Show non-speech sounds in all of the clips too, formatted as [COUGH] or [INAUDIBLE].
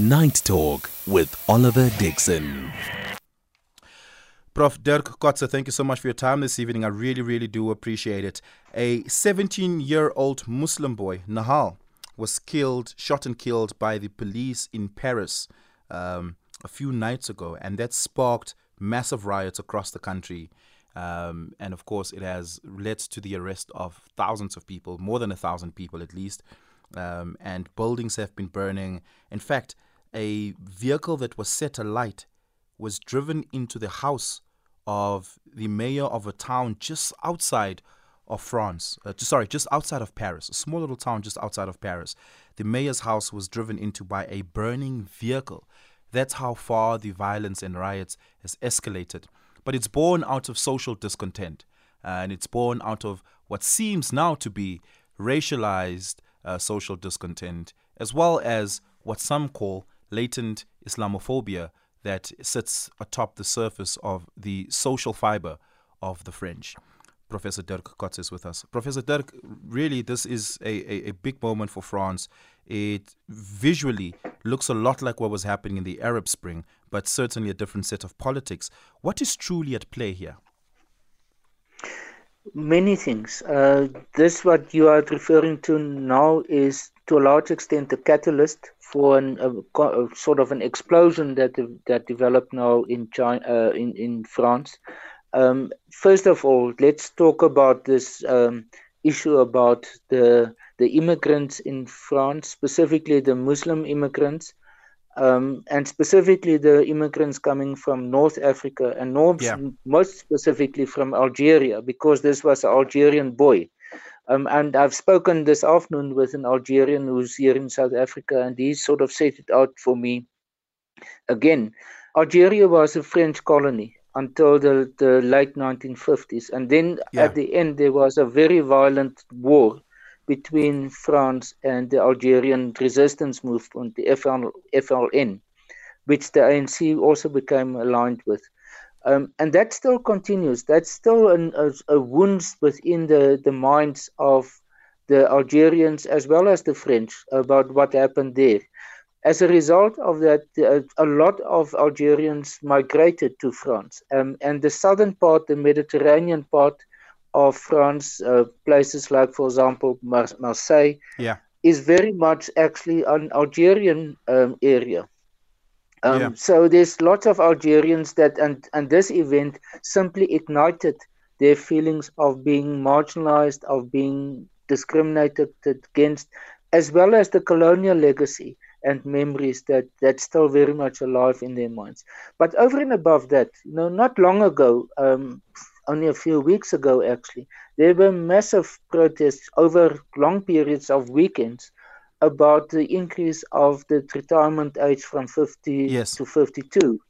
Night Talk with Oliver Dixon. Prof. Dirk Kotze, thank you so much for your time this evening. I really, really do appreciate it. A 17 year old Muslim boy, Nahel, was killed, shot and killed by the police in Paris um, a few nights ago, and that sparked massive riots across the country. Um, and of course, it has led to the arrest of thousands of people, more than a thousand people at least. Um, and buildings have been burning. In fact, a vehicle that was set alight was driven into the house of the mayor of a town just outside of France. Uh, sorry, just outside of Paris, a small little town just outside of Paris. The mayor's house was driven into by a burning vehicle. That's how far the violence and riots has escalated. But it's born out of social discontent, and it's born out of what seems now to be racialized uh, social discontent, as well as what some call latent Islamophobia that sits atop the surface of the social fiber of the French. Professor Dirk Kotze is with us. Professor Dirk, really, this is a, a, a, big moment for France. It visually looks a lot like what was happening in the Arab Spring, but certainly a different set of politics. What is truly at play here? Many things. Uh, this, what you are referring to now, is to a large extent the catalyst for an, a, a, sort of an explosion that that developed now in China, uh, in in France. Um, first of all, let's talk about this um, issue about the the immigrants in France, specifically the Muslim immigrants, um, and specifically the immigrants coming from North Africa and North, yeah. most specifically from Algeria, because this was an Algerian boy um, and I've spoken this afternoon with an Algerian who's here in South Africa, and he sort of set it out for me. Again, Algeria was a French colony until the, the late 1950s. And then yeah. at the end, there was a very violent war between France and the Algerian resistance movement, the FL, FLN, which the ANC also became aligned with. Um, and that still continues. That's still an, a, a wound within the, the minds of the Algerians as well as the French about what happened there. As a result of that, a, a lot of Algerians migrated to France. Um, and the southern part, the Mediterranean part of France, uh, places like, for example, Mar- Marseille, yeah. is very much actually an Algerian um, area. Um, yeah. So there's lots of Algerians that, and, and this event simply ignited their feelings of being marginalized, of being discriminated against, as well as the colonial legacy and memories that that's still very much alive in their minds. But over and above that, you know, not long ago, um, only a few weeks ago actually, there were massive protests over long periods of weekends about the increase of the retirement age from 50 yes. to 52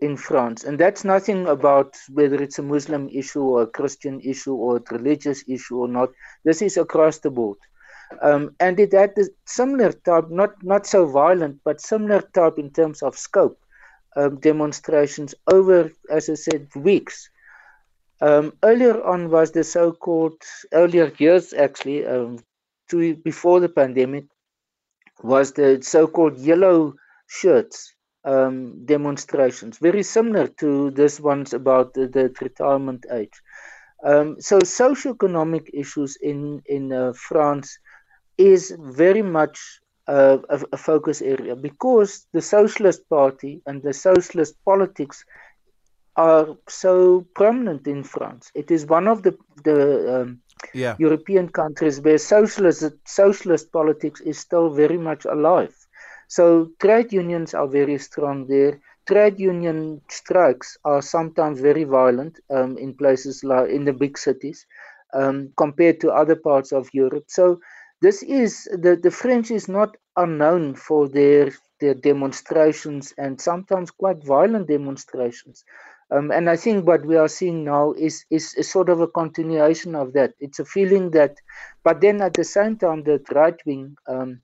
in France. And that's nothing about whether it's a Muslim issue or a Christian issue or a religious issue or not. This is across the board. Um, and it had a similar type, not, not so violent, but similar type in terms of scope um, demonstrations over, as I said, weeks. Um, earlier on was the so-called earlier years actually um, to, before the pandemic was the so-called yellow shirts um, demonstrations, very similar to this one's about the, the retirement age. Um, so socio-economic issues in in uh, France is very much uh, a, a, focus area because the Socialist Party and the socialist politics are so prominent in France. It is one of the the um, yeah. European countries where socialist socialist politics is still very much alive. So trade unions are very strong there. Trade union strikes are sometimes very violent um, in places like in the big cities um, compared to other parts of Europe. So this is the, the French is not unknown for their their demonstrations and sometimes quite violent demonstrations. Um, and I think what we are seeing now is, is, is sort of a continuation of that. It's a feeling that, but then at the same time, the right wing um,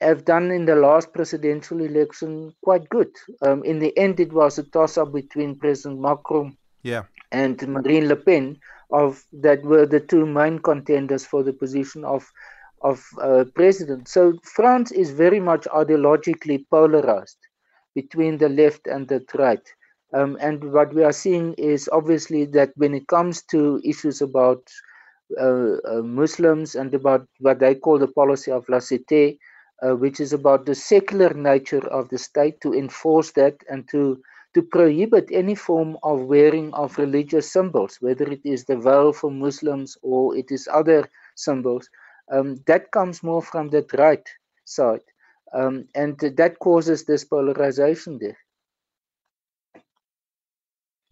have done in the last presidential election quite good. Um, in the end, it was a toss up between President Macron yeah. and Marine Le Pen, of that were the two main contenders for the position of of uh, president. So France is very much ideologically polarized between the left and the right. Um, and what we are seeing is obviously that when it comes to issues about uh, uh, Muslims and about what they call the policy of laïcité, uh, which is about the secular nature of the state to enforce that and to to prohibit any form of wearing of religious symbols, whether it is the veil for Muslims or it is other symbols, um, that comes more from the right side. Um, and that causes this polarization there.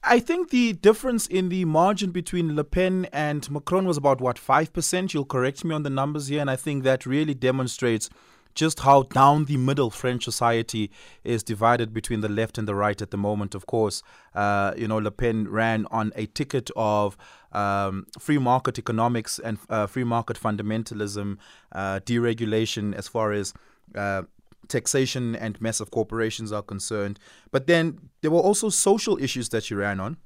I think the difference in the margin between Le Pen and Macron was about what, 5%? You'll correct me on the numbers here. And I think that really demonstrates just how down the middle French society is divided between the left and the right at the moment. Of course, uh, you know, Le Pen ran on a ticket of um, free market economics and uh, free market fundamentalism, uh, deregulation as far as uh, taxation and massive corporations are concerned. But then there were also social issues that she ran on,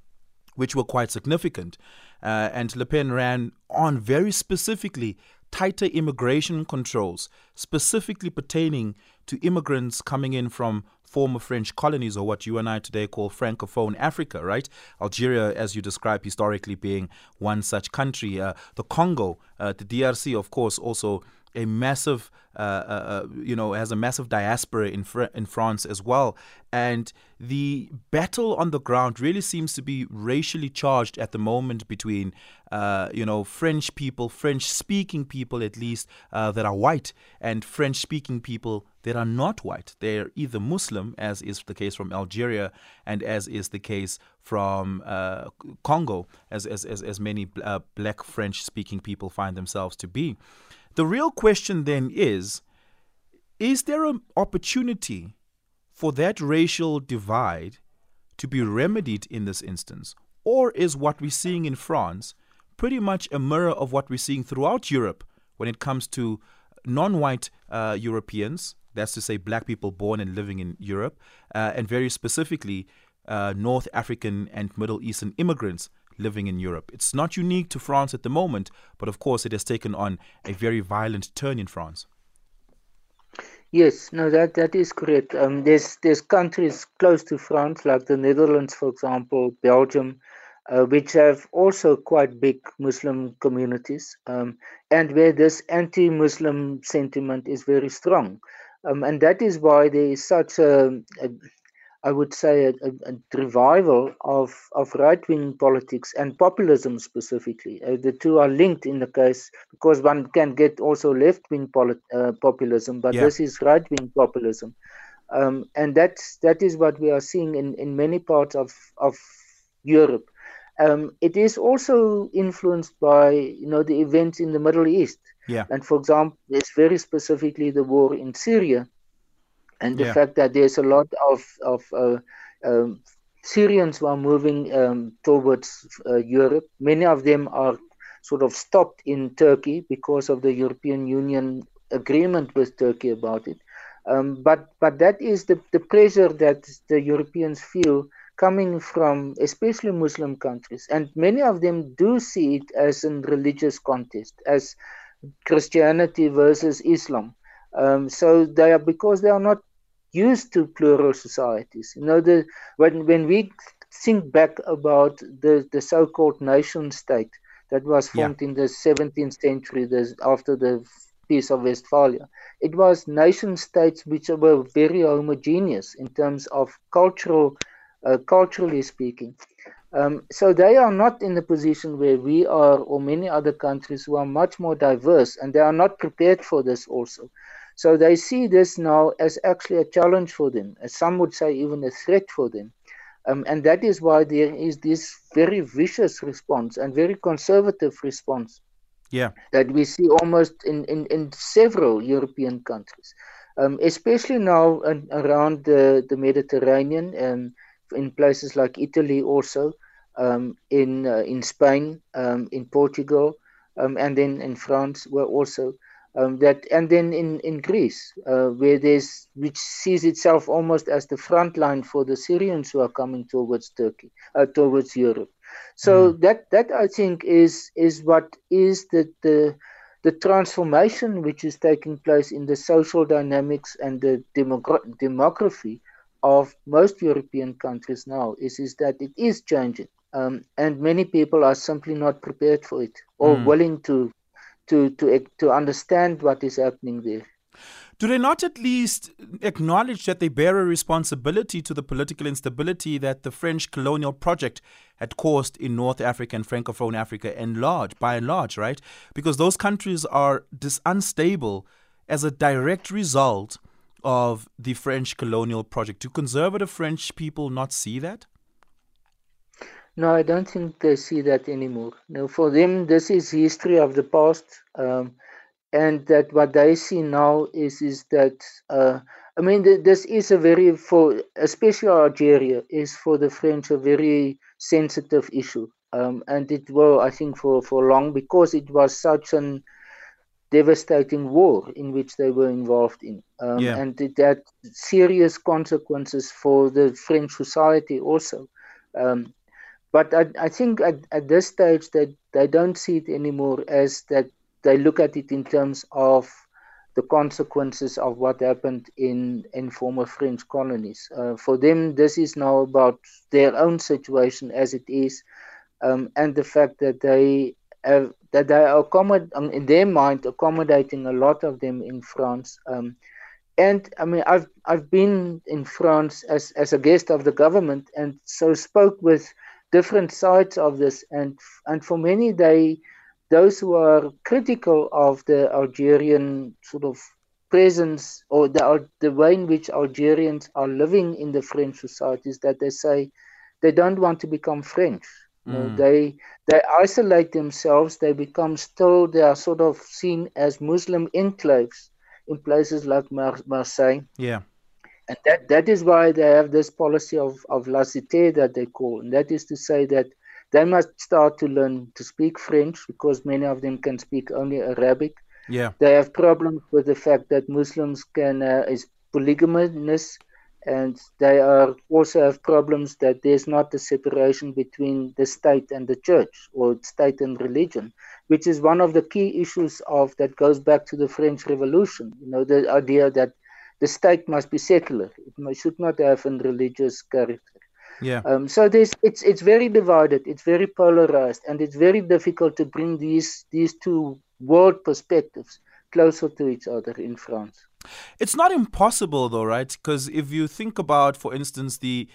which were quite significant. Uh, and Le Pen ran on very specifically tighter immigration controls, specifically pertaining to immigrants coming in from former French colonies, or what you and I today call Francophone Africa, right? Algeria, as you describe historically, being one such country. Uh, the Congo, uh, the DRC, of course, also a massive, uh, uh, uh, you know, has a massive diaspora in Fr- in France as well, and the battle on the ground really seems to be racially charged at the moment between, uh, you know, French people, French-speaking people at least uh, that are white, and French-speaking people that are not white. They're either Muslim, as is the case from Algeria, and as is the case from uh, Congo, as as as, as many black French-speaking people find themselves to be. The real question then is is there an opportunity for that racial divide to be remedied in this instance? Or is what we're seeing in France pretty much a mirror of what we're seeing throughout Europe when it comes to non white uh, Europeans, that's to say, black people born and living in Europe, uh, and very specifically, uh, North African and Middle Eastern immigrants living in Europe. It's not unique to France at the moment, but of course it has taken on a very violent turn in France. Yes, no, that that is correct. Um, there's there's countries close to France, like the Netherlands, for example, Belgium, uh, which have also quite big Muslim communities, um, and where this anti-Muslim sentiment is very strong, um, and that is why there is such a, a I would say, a, a, a revival of, of right wing politics and populism specifically. Uh, the two are linked in the case because one can get also left wing polit- uh, populism, but yeah. this is right wing populism. Um, and that's, that is what we are seeing in, in many parts of, of Europe. Um, it is also influenced by you know the events in the Middle East. Yeah. And for example, it's very specifically the war in Syria and the yeah. fact that there's a lot of of uh, um, Syrians who are moving um, towards uh, Europe. Many of them are sort of stopped in Turkey because of the European Union agreement with Turkey about it. Um, but but that is the, the pressure that the Europeans feel coming from especially Muslim countries, and many of them do see it as a religious contest, as Christianity versus Islam. Um, so they are because they are not used to plural societies. You know, the when when we think back about the the so-called nation state that was formed yeah. in the 17th century, the, after the Peace of Westphalia, it was nation states which were very homogeneous in terms of cultural, uh, culturally speaking. Um, so they are not in the position where we are, or many other countries who are much more diverse, and they are not prepared for this also. So they see this now as actually a challenge for them, as some would say, even a threat for them. Um, and that is why there is this very vicious response and very conservative response yeah. that we see almost in, in, in several European countries, um, especially now in, around the, the Mediterranean and um, in places like Italy also, um, in, uh, in Spain, um, in Portugal, um, and then in France, where also um, that and then in in Greece, uh, where there's which sees itself almost as the front line for the Syrians who are coming towards Turkey, uh, towards Europe. So mm. that that I think is is what is the the the transformation which is taking place in the social dynamics and the demogra- demography of most European countries now is, is that it is changing. Um, and many people are simply not prepared for it or mm. willing to, to, to, to understand what is happening there. Do they not at least acknowledge that they bear a responsibility to the political instability that the French colonial project had caused in North Africa and Francophone Africa and large, by and large, right? Because those countries are dis- unstable as a direct result of the French colonial project. Do conservative French people not see that? No, I don't think they see that anymore. No, for them, this is history of the past. Um, and that what they see now is is that uh, I mean th- this is a very for especially Algeria is for the French a very sensitive issue um, and it will I think for for long because it was such an devastating war in which they were involved in um, yeah. and it had serious consequences for the French society also um, but I, I think at, at this stage that they don't see it anymore as that they look at it in terms of the consequences of what happened in, in former French colonies. Uh, for them, this is now about their own situation as it is, um, and the fact that they have, that they are accommod- um, in their mind accommodating a lot of them in France. Um, and I mean, I've I've been in France as, as a guest of the government, and so spoke with different sides of this, and and for many they those who are critical of the Algerian sort of presence or the, the way in which Algerians are living in the French societies that they say they don't want to become French. Mm. You know, mm. they they isolate themselves. They become still. They are sort of seen as Muslim enclaves in places like Mar- Marseille. Yeah, and that that is why they have this policy of of laicité that they call, and that is to say that they must start to learn to speak French because many of them can speak only Arabic. Yeah. They have problems with the fact that Muslims can uh, is polygamous and they are also have problems that there's not a separation between the state and the church or state and religion which is one of the key issues of that goes back to the french revolution you know the idea that the state must be secular it should not have a religious character yeah. Um, so there's it's it's very divided. It's very polarized, and it's very difficult to bring these these two world perspectives closer to each other in France. It's not impossible, though, right? Because if you think about, for instance, the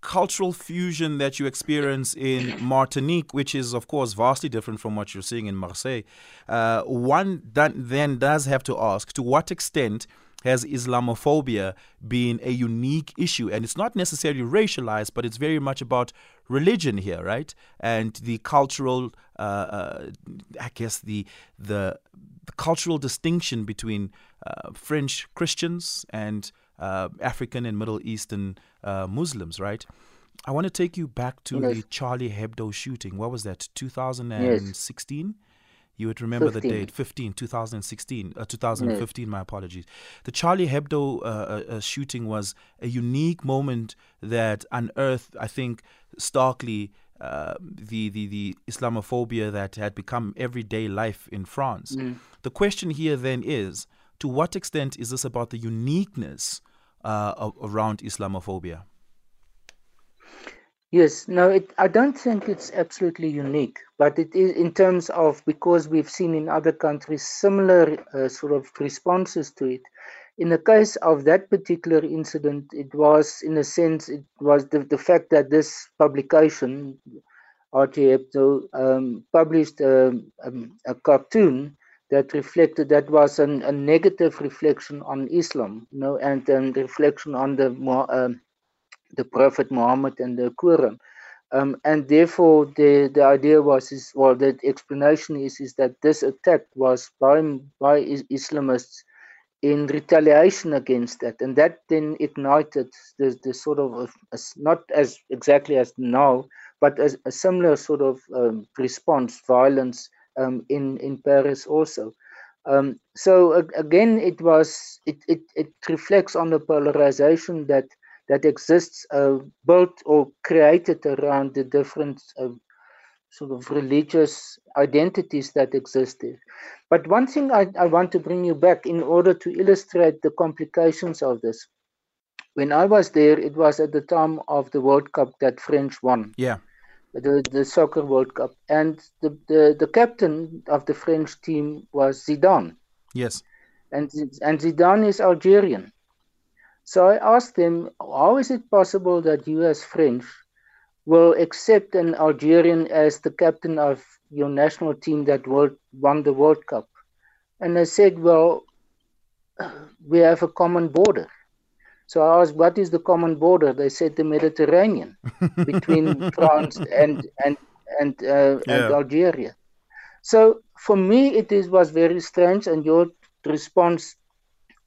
cultural fusion that you experience in Martinique, which is, of course, vastly different from what you're seeing in Marseille, uh, one that then does have to ask to what extent has Islamophobia been a unique issue? And it's not necessarily racialized, but it's very much about religion here, right? And the cultural, uh, uh, I guess, the, the, the, cultural distinction between uh, French Christians and uh, African and Middle Eastern uh, Muslims, right? I want to take you back to yes. the Charlie Hebdo shooting. What was that, 2016? You would remember 15. the date, 15, 2016, uh, 2015, yeah. my apologies. The Charlie Hebdo uh, uh, uh, shooting was a unique moment that unearthed, I think, starkly uh, the, the, the Islamophobia that had become everyday life in France. Mm. The question here then is to what extent is this about the uniqueness uh, of, around Islamophobia? Yes, no, it, I don't think it's absolutely unique, but it is in terms of because we've seen in other countries similar uh, sort of responses to it. In the case of that particular incident, it was, in a sense, it was the, the fact that this publication, RT Hebdo, um, published a, um, um, a, cartoon that reflected that was an, a negative reflection on Islam, you know, and a reflection on the more. Um, the Prophet Muhammad and the Quran. Um, and therefore, the, the idea was, is, well, the explanation is, is that this attack was by, by Islamists in retaliation against that. And that then ignited the, the sort of, a, a, not as exactly as now, but as a similar sort of um, response, violence um, in, in Paris also. Um, so again, it was it, it, it reflects on the polarization that that exists uh, built or created around the different uh, sort of religious identities that existed. But one thing I, I want to bring you back in order to illustrate the complications of this. When I was there, it was at the time of the World Cup that French won. Yeah. The, the soccer World Cup. And the, the, the captain of the French team was Zidane. Yes. And, and Zidane is Algerian. So I asked them, how is it possible that you, as French, will accept an Algerian as the captain of your national team that world, won the World Cup? And they said, well, [SIGHS] we have a common border. So I asked, what is the common border? They said the Mediterranean [LAUGHS] between France and and and, uh, yeah. and Algeria. So for me, it is was very strange, and your response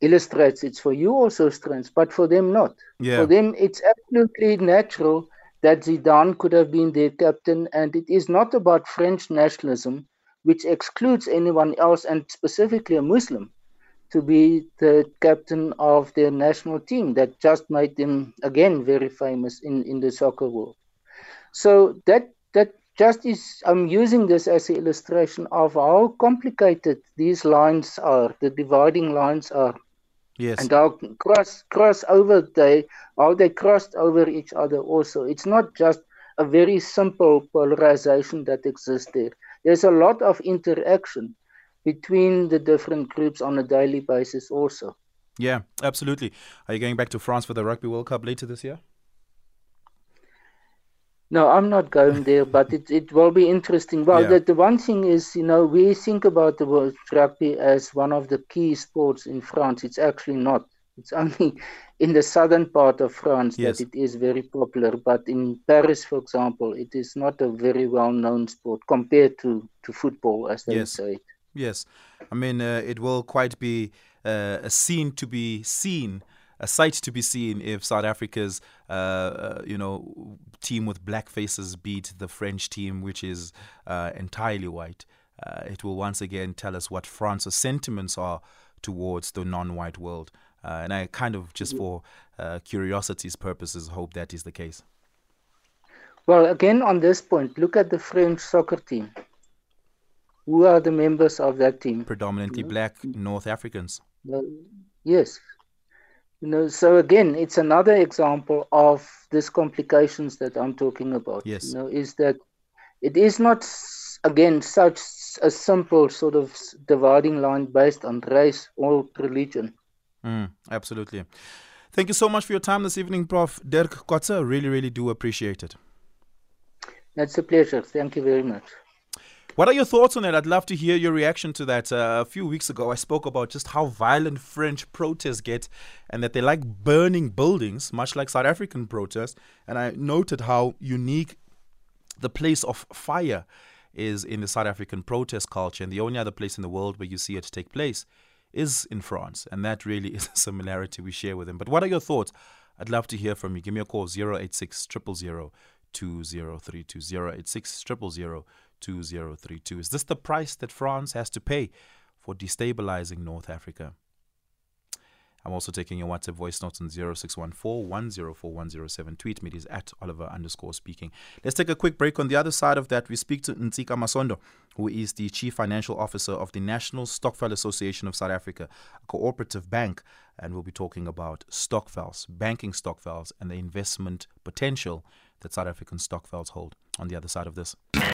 illustrates it's for you also strange, but for them not. Yeah. For them, it's absolutely natural that Zidane could have been their captain, and it is not about French nationalism, which excludes anyone else, and specifically a Muslim, to be the captain of their national team that just made them again very famous in, in the soccer world. So that that just is I'm using this as an illustration of how complicated these lines are, the dividing lines are. Yes. And how cross cross over they how they crossed over each other also. It's not just a very simple polarization that exists there. There's a lot of interaction between the different groups on a daily basis also. Yeah, absolutely. Are you going back to France for the Rugby World Cup later this year? No, I'm not going [LAUGHS] there, but it, it will be interesting. Well, yeah. the, the one thing is, you know, we think about the world rugby as one of the key sports in France. It's actually not. It's [LAUGHS] only in the southern part of France yes. that it is very popular. But in Paris, for example, it is not a very well known sport compared to, to football, as they yes. say. Yes. I mean, uh, it will quite be uh, a scene to be seen a sight to be seen if South Africa's, uh, uh, you know, team with black faces beat the French team, which is uh, entirely white. Uh, it will once again tell us what France's sentiments are towards the non-white world. Uh, and I kind of, just for uh, curiosity's purposes, hope that is the case. Well, again, on this point, look at the French soccer team. Who are the members of that team? Predominantly black North Africans. Well, yes, you know, so again, it's another example of these complications that I'm talking about. Yes. You know, is that it is not again such a simple sort of dividing line based on race or religion. Mm, absolutely. Thank you so much for your time this evening, Prof. Dirk Kotze. Really, really do appreciate it. That's a pleasure. Thank you very much. What are your thoughts on it? I'd love to hear your reaction to that. Uh, a few weeks ago, I spoke about just how violent French protests get and that they like burning buildings, much like South African protests. And I noted how unique the place of fire is in the South African protest culture. And the only other place in the world where you see it take place is in France. And that really [LAUGHS] is a similarity we share with them. But what are your thoughts? I'd love to hear from you. Give me a call 086 000 2032 086 000 2032. Is this the price that France has to pay for destabilizing North Africa? I'm also taking your WhatsApp voice notes on 0614 Tweet me, it is at Oliver underscore speaking. Let's take a quick break. On the other side of that, we speak to Ntsika Masondo, who is the Chief Financial Officer of the National Stokvel Association of South Africa, a cooperative bank. And we'll be talking about stokvels, banking stokvels, and the investment potential that South African stokvels hold on the other side of this.